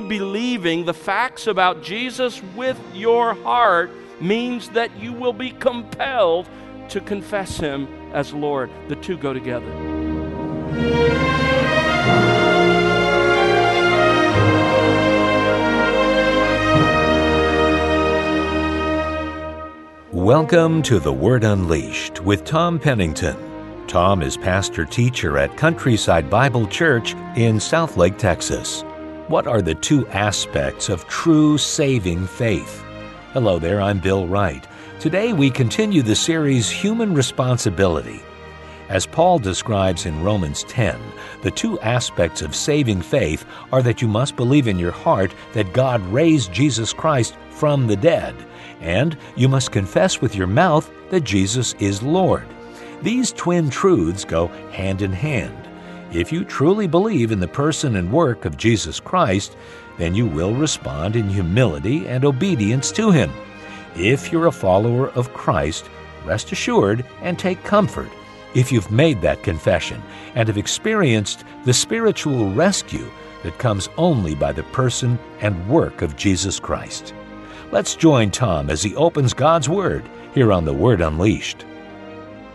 believing the facts about Jesus with your heart means that you will be compelled to confess Him as Lord. The two go together. Welcome to The Word Unleashed with Tom Pennington. Tom is pastor teacher at Countryside Bible Church in Southlake, Texas. What are the two aspects of true saving faith? Hello there, I'm Bill Wright. Today we continue the series Human Responsibility. As Paul describes in Romans 10, the two aspects of saving faith are that you must believe in your heart that God raised Jesus Christ from the dead, and you must confess with your mouth that Jesus is Lord. These twin truths go hand in hand. If you truly believe in the person and work of Jesus Christ, then you will respond in humility and obedience to Him. If you're a follower of Christ, rest assured and take comfort if you've made that confession and have experienced the spiritual rescue that comes only by the person and work of Jesus Christ. Let's join Tom as he opens God's Word here on The Word Unleashed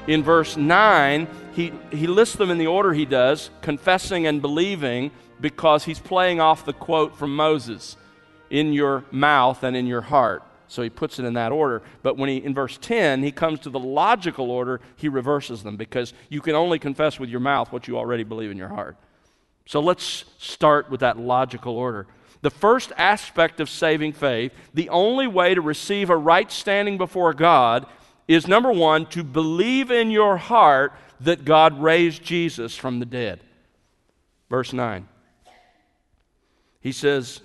in verse 9, he, he lists them in the order he does confessing and believing because he's playing off the quote from Moses in your mouth and in your heart. So he puts it in that order. But when he, in verse 10, he comes to the logical order, he reverses them because you can only confess with your mouth what you already believe in your heart. So let's start with that logical order. The first aspect of saving faith, the only way to receive a right standing before God is number one, to believe in your heart that God raised Jesus from the dead. Verse 9. He says,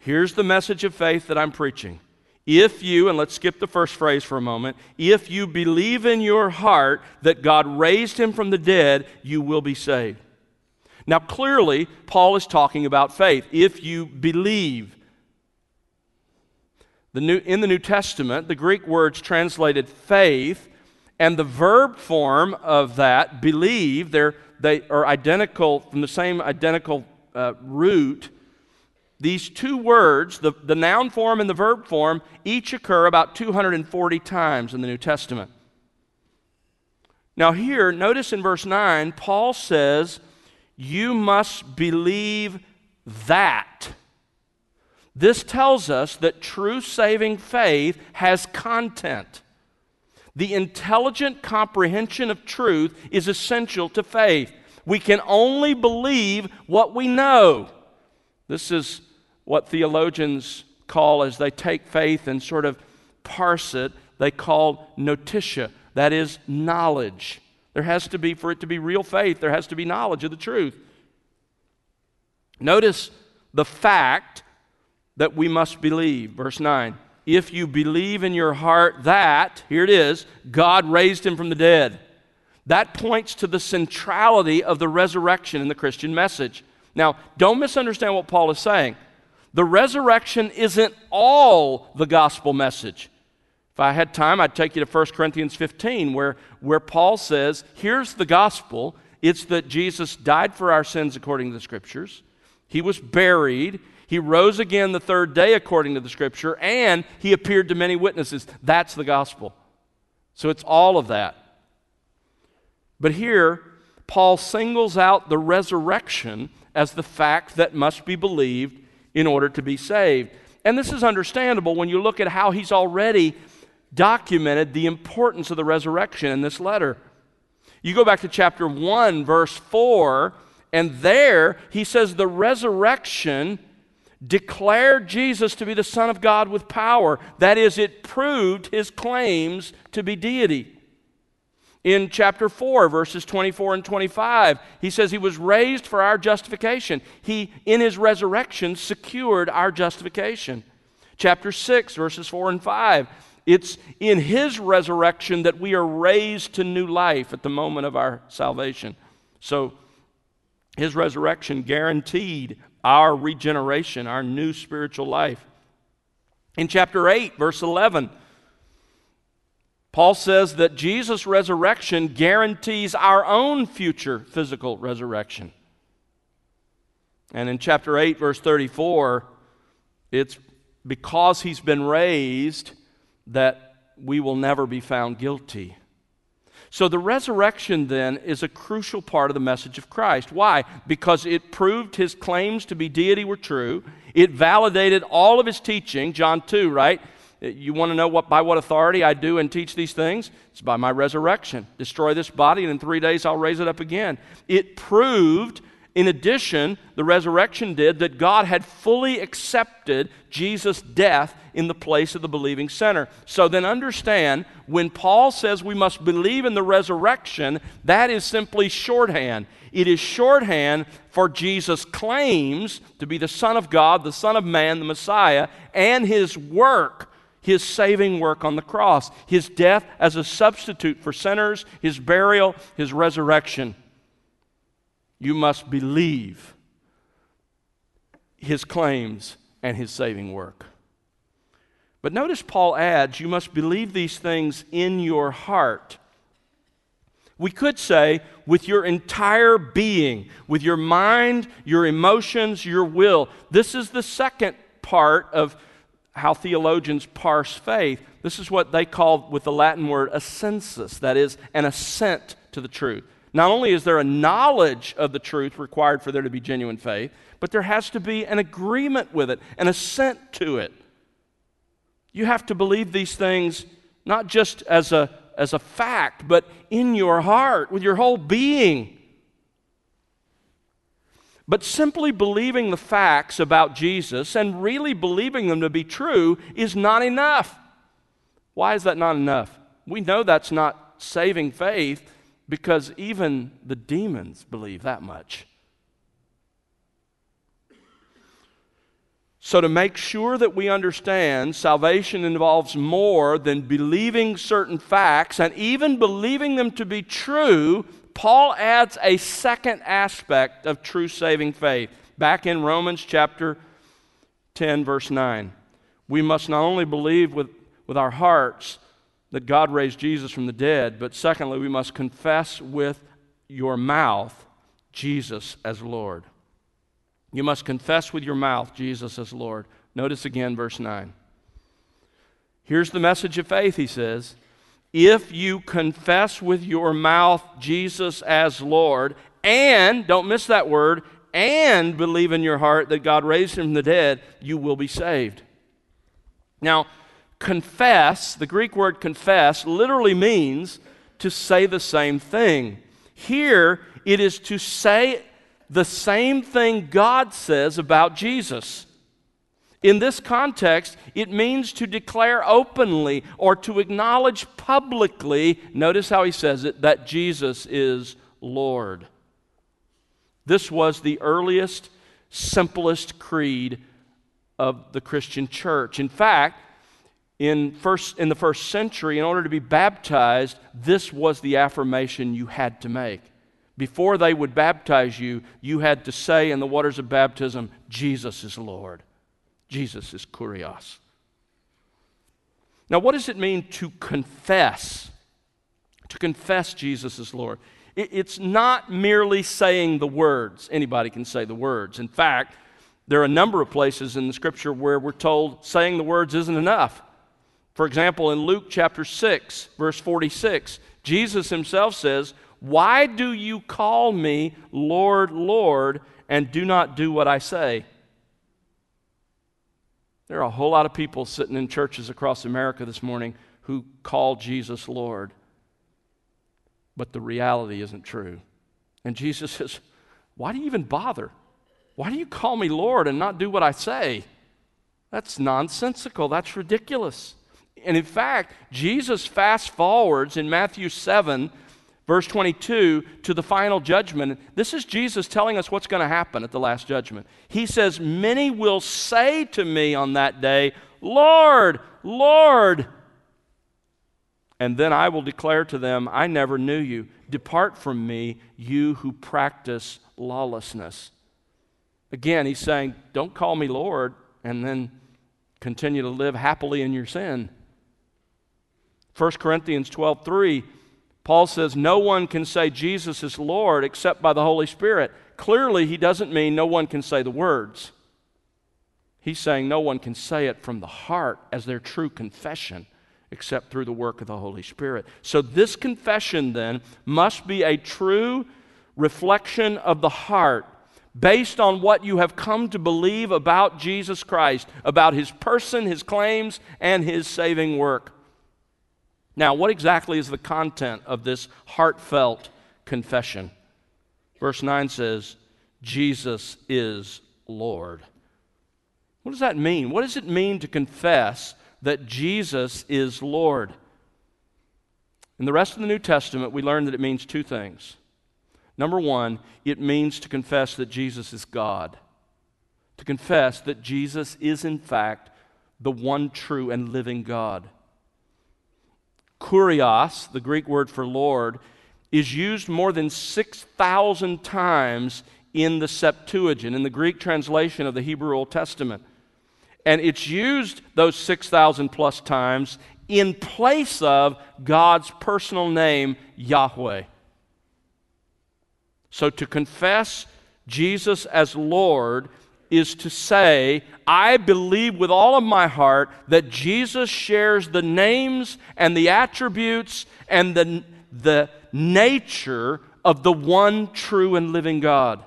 Here's the message of faith that I'm preaching. If you, and let's skip the first phrase for a moment, if you believe in your heart that God raised him from the dead, you will be saved. Now, clearly, Paul is talking about faith. If you believe, the New, in the New Testament, the Greek words translated faith and the verb form of that, believe, they're, they are identical from the same identical uh, root. These two words, the, the noun form and the verb form, each occur about 240 times in the New Testament. Now, here, notice in verse 9, Paul says, You must believe that. This tells us that true saving faith has content. The intelligent comprehension of truth is essential to faith. We can only believe what we know. This is what theologians call, as they take faith and sort of parse it, they call notitia. That is knowledge. There has to be, for it to be real faith, there has to be knowledge of the truth. Notice the fact that we must believe. Verse 9. If you believe in your heart that, here it is, God raised him from the dead. That points to the centrality of the resurrection in the Christian message. Now, don't misunderstand what Paul is saying. The resurrection isn't all the gospel message. If I had time, I'd take you to 1 Corinthians 15, where, where Paul says, Here's the gospel it's that Jesus died for our sins according to the scriptures, he was buried, he rose again the third day according to the scripture, and he appeared to many witnesses. That's the gospel. So it's all of that. But here, Paul singles out the resurrection as the fact that must be believed in order to be saved. And this is understandable when you look at how he's already documented the importance of the resurrection in this letter. You go back to chapter 1, verse 4, and there he says the resurrection declared Jesus to be the Son of God with power. That is, it proved his claims to be deity. In chapter 4, verses 24 and 25, he says he was raised for our justification. He, in his resurrection, secured our justification. Chapter 6, verses 4 and 5, it's in his resurrection that we are raised to new life at the moment of our salvation. So, his resurrection guaranteed our regeneration, our new spiritual life. In chapter 8, verse 11, Paul says that Jesus' resurrection guarantees our own future physical resurrection. And in chapter 8, verse 34, it's because he's been raised that we will never be found guilty. So the resurrection then is a crucial part of the message of Christ. Why? Because it proved his claims to be deity were true. It validated all of his teaching, John 2, right? You want to know what by what authority I do and teach these things? It's by my resurrection. Destroy this body and in 3 days I'll raise it up again. It proved in addition, the resurrection did that God had fully accepted Jesus' death in the place of the believing sinner. So then understand when Paul says we must believe in the resurrection, that is simply shorthand. It is shorthand for Jesus' claims to be the Son of God, the Son of Man, the Messiah, and his work his saving work on the cross, his death as a substitute for sinners, his burial, his resurrection. You must believe his claims and his saving work. But notice Paul adds, you must believe these things in your heart. We could say, with your entire being, with your mind, your emotions, your will. This is the second part of how theologians parse faith. This is what they call, with the Latin word, assensus, that is, an assent to the truth. Not only is there a knowledge of the truth required for there to be genuine faith, but there has to be an agreement with it, an assent to it. You have to believe these things not just as a, as a fact, but in your heart, with your whole being. But simply believing the facts about Jesus and really believing them to be true is not enough. Why is that not enough? We know that's not saving faith because even the demons believe that much. So, to make sure that we understand, salvation involves more than believing certain facts and even believing them to be true. Paul adds a second aspect of true saving faith. Back in Romans chapter 10, verse 9. We must not only believe with, with our hearts, that God raised Jesus from the dead, but secondly, we must confess with your mouth Jesus as Lord. You must confess with your mouth Jesus as Lord. Notice again verse 9. Here's the message of faith, he says. If you confess with your mouth Jesus as Lord, and, don't miss that word, and believe in your heart that God raised him from the dead, you will be saved. Now, confess, the Greek word confess, literally means to say the same thing. Here, it is to say the same thing God says about Jesus. In this context, it means to declare openly or to acknowledge publicly, notice how he says it, that Jesus is Lord. This was the earliest, simplest creed of the Christian church. In fact, in, first, in the first century, in order to be baptized, this was the affirmation you had to make. Before they would baptize you, you had to say in the waters of baptism, Jesus is Lord. Jesus is Kurios. Now, what does it mean to confess? To confess Jesus is Lord. It's not merely saying the words. Anybody can say the words. In fact, there are a number of places in the scripture where we're told saying the words isn't enough. For example, in Luke chapter 6, verse 46, Jesus himself says, Why do you call me Lord, Lord, and do not do what I say? There are a whole lot of people sitting in churches across America this morning who call Jesus Lord, but the reality isn't true. And Jesus says, Why do you even bother? Why do you call me Lord and not do what I say? That's nonsensical. That's ridiculous. And in fact, Jesus fast forwards in Matthew 7, verse 22, to the final judgment. This is Jesus telling us what's going to happen at the last judgment. He says, Many will say to me on that day, Lord, Lord. And then I will declare to them, I never knew you. Depart from me, you who practice lawlessness. Again, he's saying, Don't call me Lord, and then continue to live happily in your sin. 1 Corinthians 12 3, Paul says, No one can say Jesus is Lord except by the Holy Spirit. clearly he doesn't mean no one can say the words. He's saying no one can say it from the heart as their true confession except through the work of the Holy Spirit. So, this confession then must be a true reflection of the heart based on what you have come to believe about Jesus Christ, about his person, his claims, and his saving work. Now, what exactly is the content of this heartfelt confession? Verse 9 says, Jesus is Lord. What does that mean? What does it mean to confess that Jesus is Lord? In the rest of the New Testament, we learn that it means two things. Number one, it means to confess that Jesus is God, to confess that Jesus is, in fact, the one true and living God. Kurios, the Greek word for Lord, is used more than 6,000 times in the Septuagint, in the Greek translation of the Hebrew Old Testament. And it's used those 6,000 plus times in place of God's personal name, Yahweh. So to confess Jesus as Lord is to say, I believe with all of my heart that Jesus shares the names and the attributes and the, the nature of the one true and living God.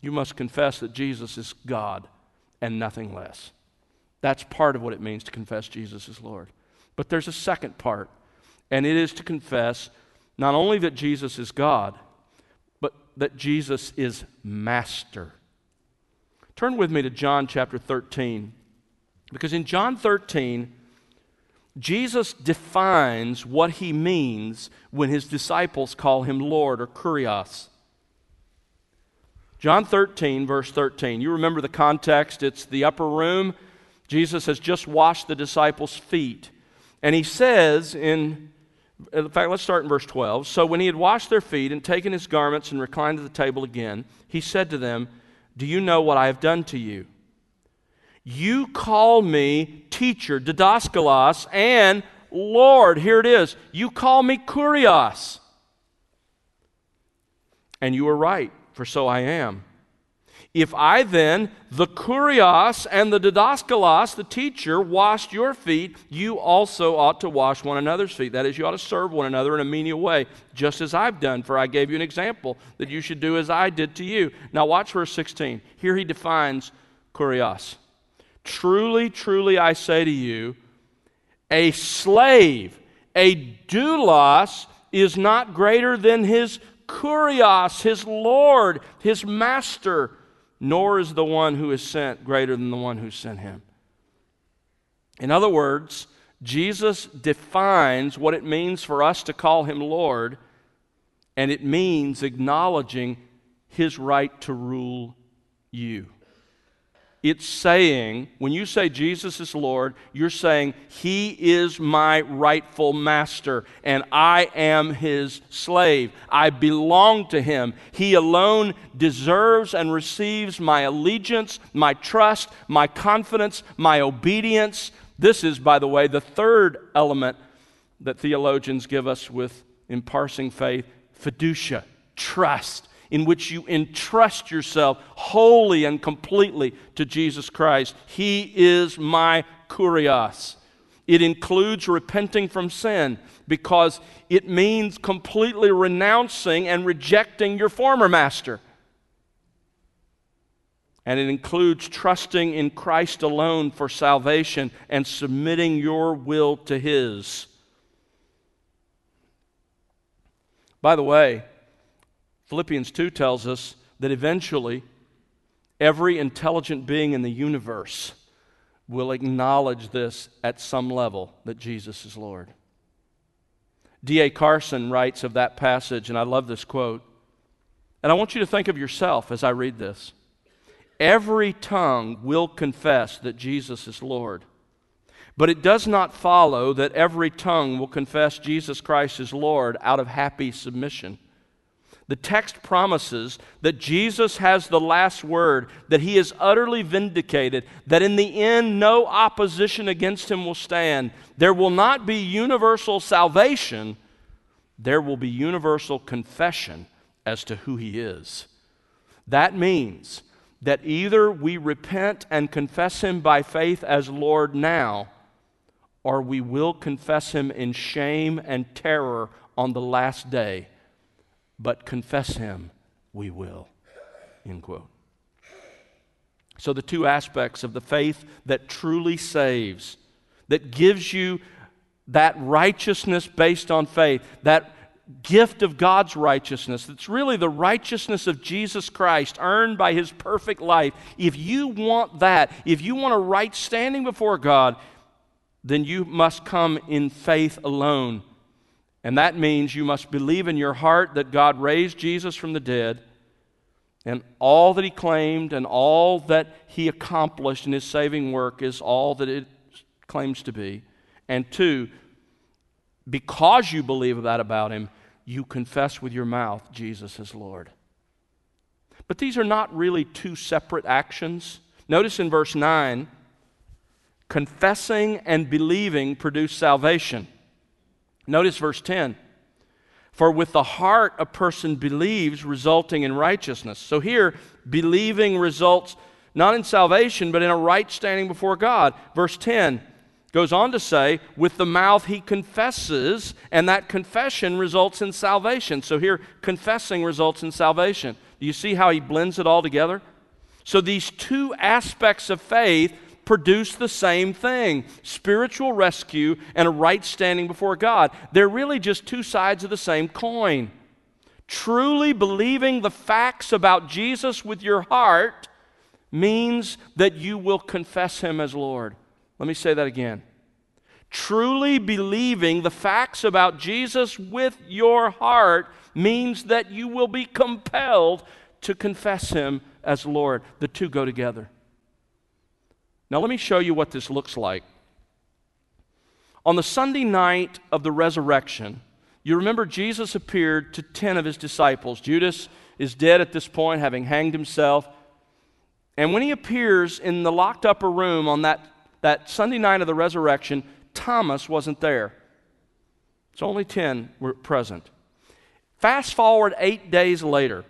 You must confess that Jesus is God and nothing less. That's part of what it means to confess Jesus is Lord. But there's a second part, and it is to confess not only that Jesus is God, that Jesus is Master. Turn with me to John chapter 13, because in John 13, Jesus defines what he means when his disciples call him Lord or Kurios. John 13, verse 13. You remember the context. It's the upper room. Jesus has just washed the disciples' feet. And he says in, in fact, let's start in verse 12. So when he had washed their feet and taken his garments and reclined at the table again, he said to them, Do you know what I have done to you? You call me teacher, didaskalos, and Lord. Here it is. You call me kurios. And you are right for so I am. If I then, the kurios and the didaskalos, the teacher, washed your feet, you also ought to wash one another's feet. That is, you ought to serve one another in a menial way, just as I've done, for I gave you an example that you should do as I did to you. Now, watch verse 16. Here he defines kurios. Truly, truly, I say to you, a slave, a doulos, is not greater than his kurios, his Lord, his master, nor is the one who is sent greater than the one who sent him. In other words, Jesus defines what it means for us to call him Lord, and it means acknowledging his right to rule you. It's saying, when you say Jesus is Lord, you're saying, He is my rightful master, and I am His slave. I belong to Him. He alone deserves and receives my allegiance, my trust, my confidence, my obedience. This is, by the way, the third element that theologians give us with in parsing faith fiducia, trust in which you entrust yourself wholly and completely to Jesus Christ. He is my kurios. It includes repenting from sin because it means completely renouncing and rejecting your former master. And it includes trusting in Christ alone for salvation and submitting your will to His. By the way, Philippians 2 tells us that eventually every intelligent being in the universe will acknowledge this at some level that Jesus is Lord. D.A. Carson writes of that passage, and I love this quote. And I want you to think of yourself as I read this. Every tongue will confess that Jesus is Lord. But it does not follow that every tongue will confess Jesus Christ is Lord out of happy submission. The text promises that Jesus has the last word, that he is utterly vindicated, that in the end no opposition against him will stand. There will not be universal salvation, there will be universal confession as to who He is. That means that either we repent and confess Him by faith as Lord now, or we will confess Him in shame and terror on the last day. But confess Him we will. End quote. So, the two aspects of the faith that truly saves, that gives you that righteousness based on faith, that gift of God's righteousness, that's really the righteousness of Jesus Christ earned by his perfect life. If you want that, if you want a right standing before God, then you must come in faith alone. And that means you must believe in your heart that God raised Jesus from the dead and all that he claimed and all that he accomplished in his saving work is all that it claims to be. And two, because you believe that about him, you confess with your mouth Jesus is Lord. But these are not really two separate actions. Notice in verse 9, confessing and believing produce salvation. Notice verse 10 for with the heart a person believes, resulting in righteousness. So here, believing results not in salvation, but in a right standing before God. Verse 10 goes on to say, with the mouth he confesses, and that confession results in salvation. So here, confessing results in salvation. Do you see how he blends it all together? So these two aspects of faith produce the same thing spiritual rescue and a right standing before God. They're really just two sides of the same coin. Truly believing the facts about Jesus with your heart means that you will confess him as Lord. Let me say that again. Truly believing the facts about Jesus with your heart means that you will be compelled to confess him as Lord. The two go together. Now, let me show you what this looks like. On the Sunday night of the resurrection, you remember Jesus appeared to 10 of his disciples. Judas is dead at this point, having hanged himself. And when he appears in the locked upper room on that, that Sunday night of the resurrection, Thomas wasn't there. It's only 10 were present. Fast forward eight days later,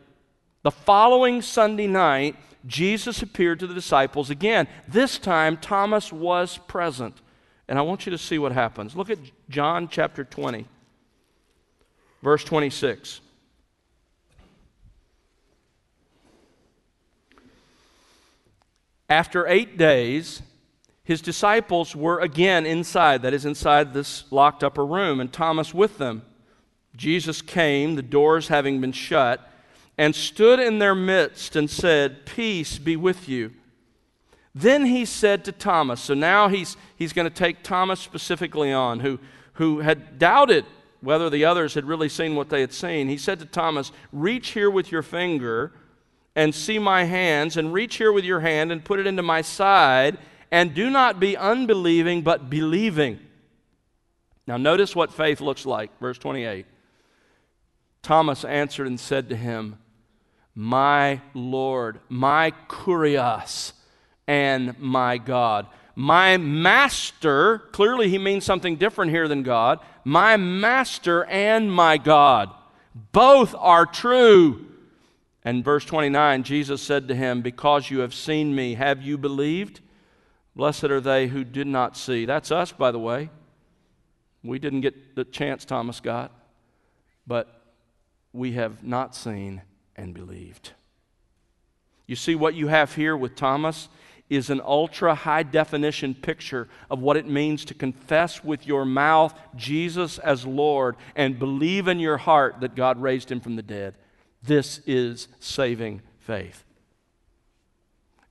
the following Sunday night, Jesus appeared to the disciples again. This time, Thomas was present. And I want you to see what happens. Look at John chapter 20, verse 26. After eight days, his disciples were again inside, that is, inside this locked upper room, and Thomas with them. Jesus came, the doors having been shut and stood in their midst and said, Peace be with you. Then he said to Thomas, so now he's, he's going to take Thomas specifically on, who, who had doubted whether the others had really seen what they had seen. He said to Thomas, Reach here with your finger and see my hands, and reach here with your hand and put it into my side, and do not be unbelieving, but believing. Now, notice what faith looks like. Verse 28. Thomas answered and said to him, my Lord, my Kurios, and my God. My master, clearly he means something different here than God. My master and my God. Both are true. And verse 29, Jesus said to him, Because you have seen me, have you believed? Blessed are they who did not see. That's us, by the way. We didn't get the chance Thomas got, but we have not seen and believed. You see, what you have here with Thomas is an ultra high definition picture of what it means to confess with your mouth Jesus as Lord and believe in your heart that God raised him from the dead. This is saving faith.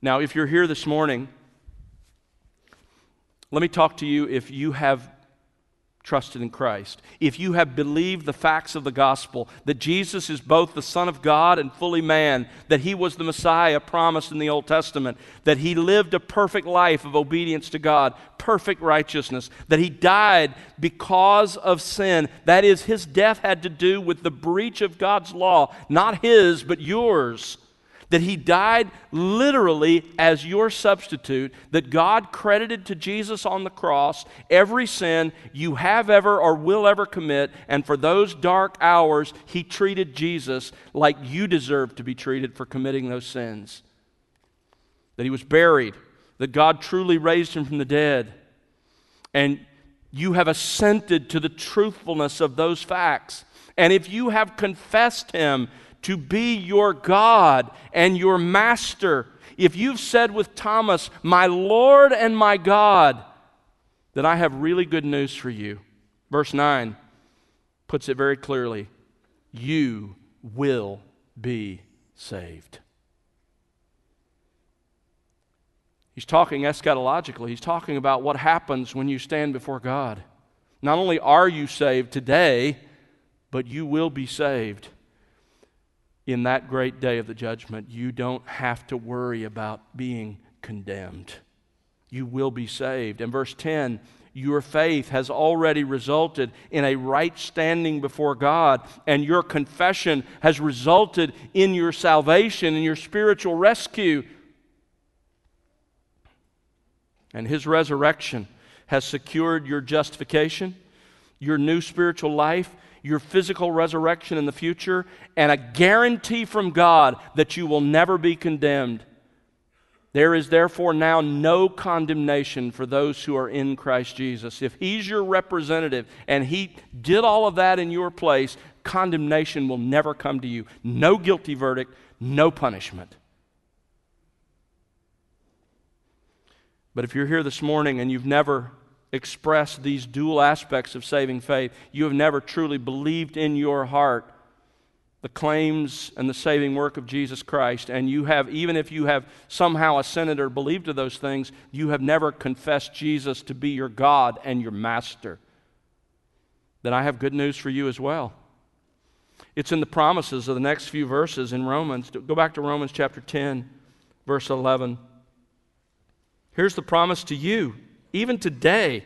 Now, if you're here this morning, let me talk to you if you have trusted in Christ, if you have believed the facts of the gospel, that Jesus is both the Son of God and fully man, that he was the Messiah promised in the Old Testament, that he lived a perfect life of obedience to God, perfect righteousness, that he died because of sin, that is, his death had to do with the breach of God's law, not his, but yours that he died literally as your substitute, that God credited to Jesus on the cross every sin you have ever or will ever commit, and for those dark hours, he treated Jesus like you deserve to be treated for committing those sins. That he was buried, that God truly raised him from the dead, and you have assented to the truthfulness of those facts. And if you have confessed him, to be your God and your master, if you've said with Thomas, My Lord and my God, then I have really good news for you. Verse 9 puts it very clearly you will be saved. He's talking eschatologically. He's talking about what happens when you stand before God. Not only are you saved today, but you will be saved in that great day of the judgment, you don't have to worry about being condemned. You will be saved. And verse 10 your faith has already resulted in a right standing before God, and your confession has resulted in your salvation and your spiritual rescue. And His resurrection has secured your justification, your new spiritual life, your physical resurrection in the future, and a guarantee from God that you will never be condemned. There is therefore now no condemnation for those who are in Christ Jesus. If He's your representative and He did all of that in your place, condemnation will never come to you. No guilty verdict, no punishment. But if you're here this morning and you've never express these dual aspects of saving faith. You have never truly believed in your heart the claims and the saving work of Jesus Christ, and you have, even if you have somehow assented or believed to those things, you have never confessed Jesus to be your God and your master. Then I have good news for you as well. It's in the promises of the next few verses in Romans. Go back to Romans chapter 10, verse 11. Here's the promise to you even today,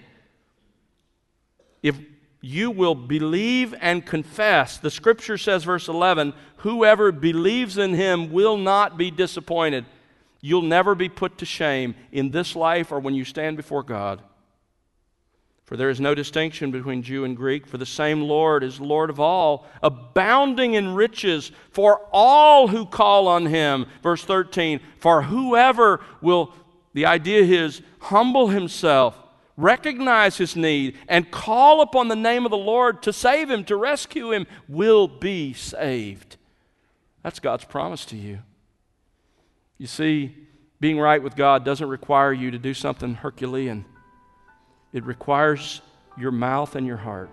if you will believe and confess, the scripture says, verse 11, whoever believes in him will not be disappointed. You'll never be put to shame in this life or when you stand before God. For there is no distinction between Jew and Greek, for the same Lord is Lord of all, abounding in riches for all who call on him. Verse 13, for whoever will the idea is humble himself, recognize his need, and call upon the name of the Lord to save him, to rescue him, will be saved. That's God's promise to you. You see, being right with God doesn't require you to do something Herculean, it requires your mouth and your heart.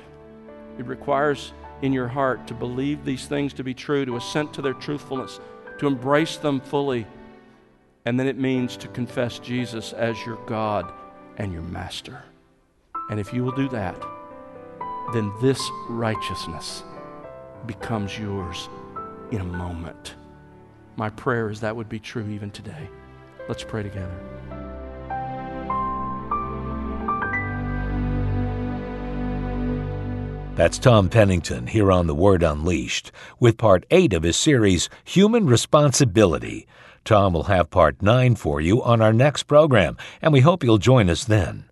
It requires in your heart to believe these things to be true, to assent to their truthfulness, to embrace them fully and then it means to confess Jesus as your God and your master. And if you will do that, then this righteousness becomes yours in a moment. My prayer is that would be true even today. Let's pray together. That's Tom Pennington here on The Word Unleashed with part 8 of his series, Human Responsibility Tom will have part 9 for you on our next program, and we hope you'll join us then.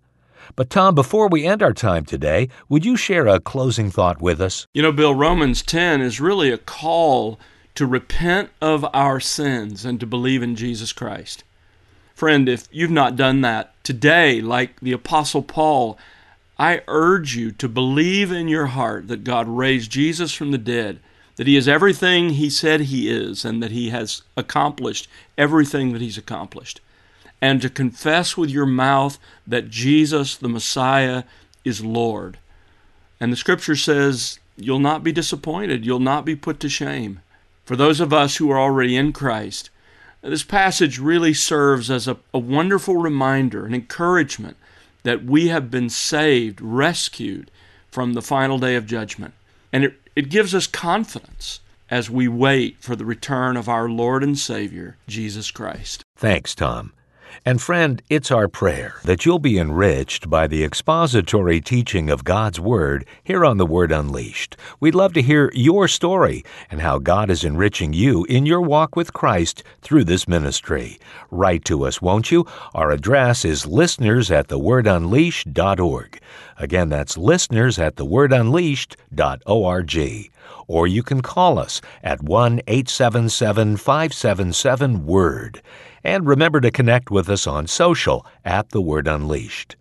But, Tom, before we end our time today, would you share a closing thought with us? You know, Bill, Romans 10 is really a call to repent of our sins and to believe in Jesus Christ. Friend, if you've not done that today, like the Apostle Paul, I urge you to believe in your heart that God raised Jesus from the dead that he is everything he said he is, and that he has accomplished everything that he's accomplished. And to confess with your mouth that Jesus, the Messiah, is Lord. And the scripture says, You'll not be disappointed, you'll not be put to shame. For those of us who are already in Christ, this passage really serves as a, a wonderful reminder, an encouragement that we have been saved, rescued from the final day of judgment. And it it gives us confidence as we wait for the return of our Lord and Savior, Jesus Christ. Thanks, Tom. And friend, it's our prayer that you'll be enriched by the expository teaching of God's Word here on The Word Unleashed. We'd love to hear your story and how God is enriching you in your walk with Christ through this ministry. Write to us, won't you? Our address is listeners at thewordunleashed.org. Again, that's listeners at thewordunleashed.org. Or you can call us at 1 877 577 WORD. And remember to connect with us on social at The Word Unleashed.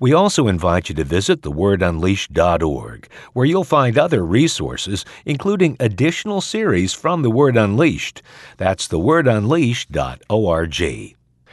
We also invite you to visit thewordunleashed.org, where you'll find other resources, including additional series from The Word Unleashed. That's thewordunleashed.org.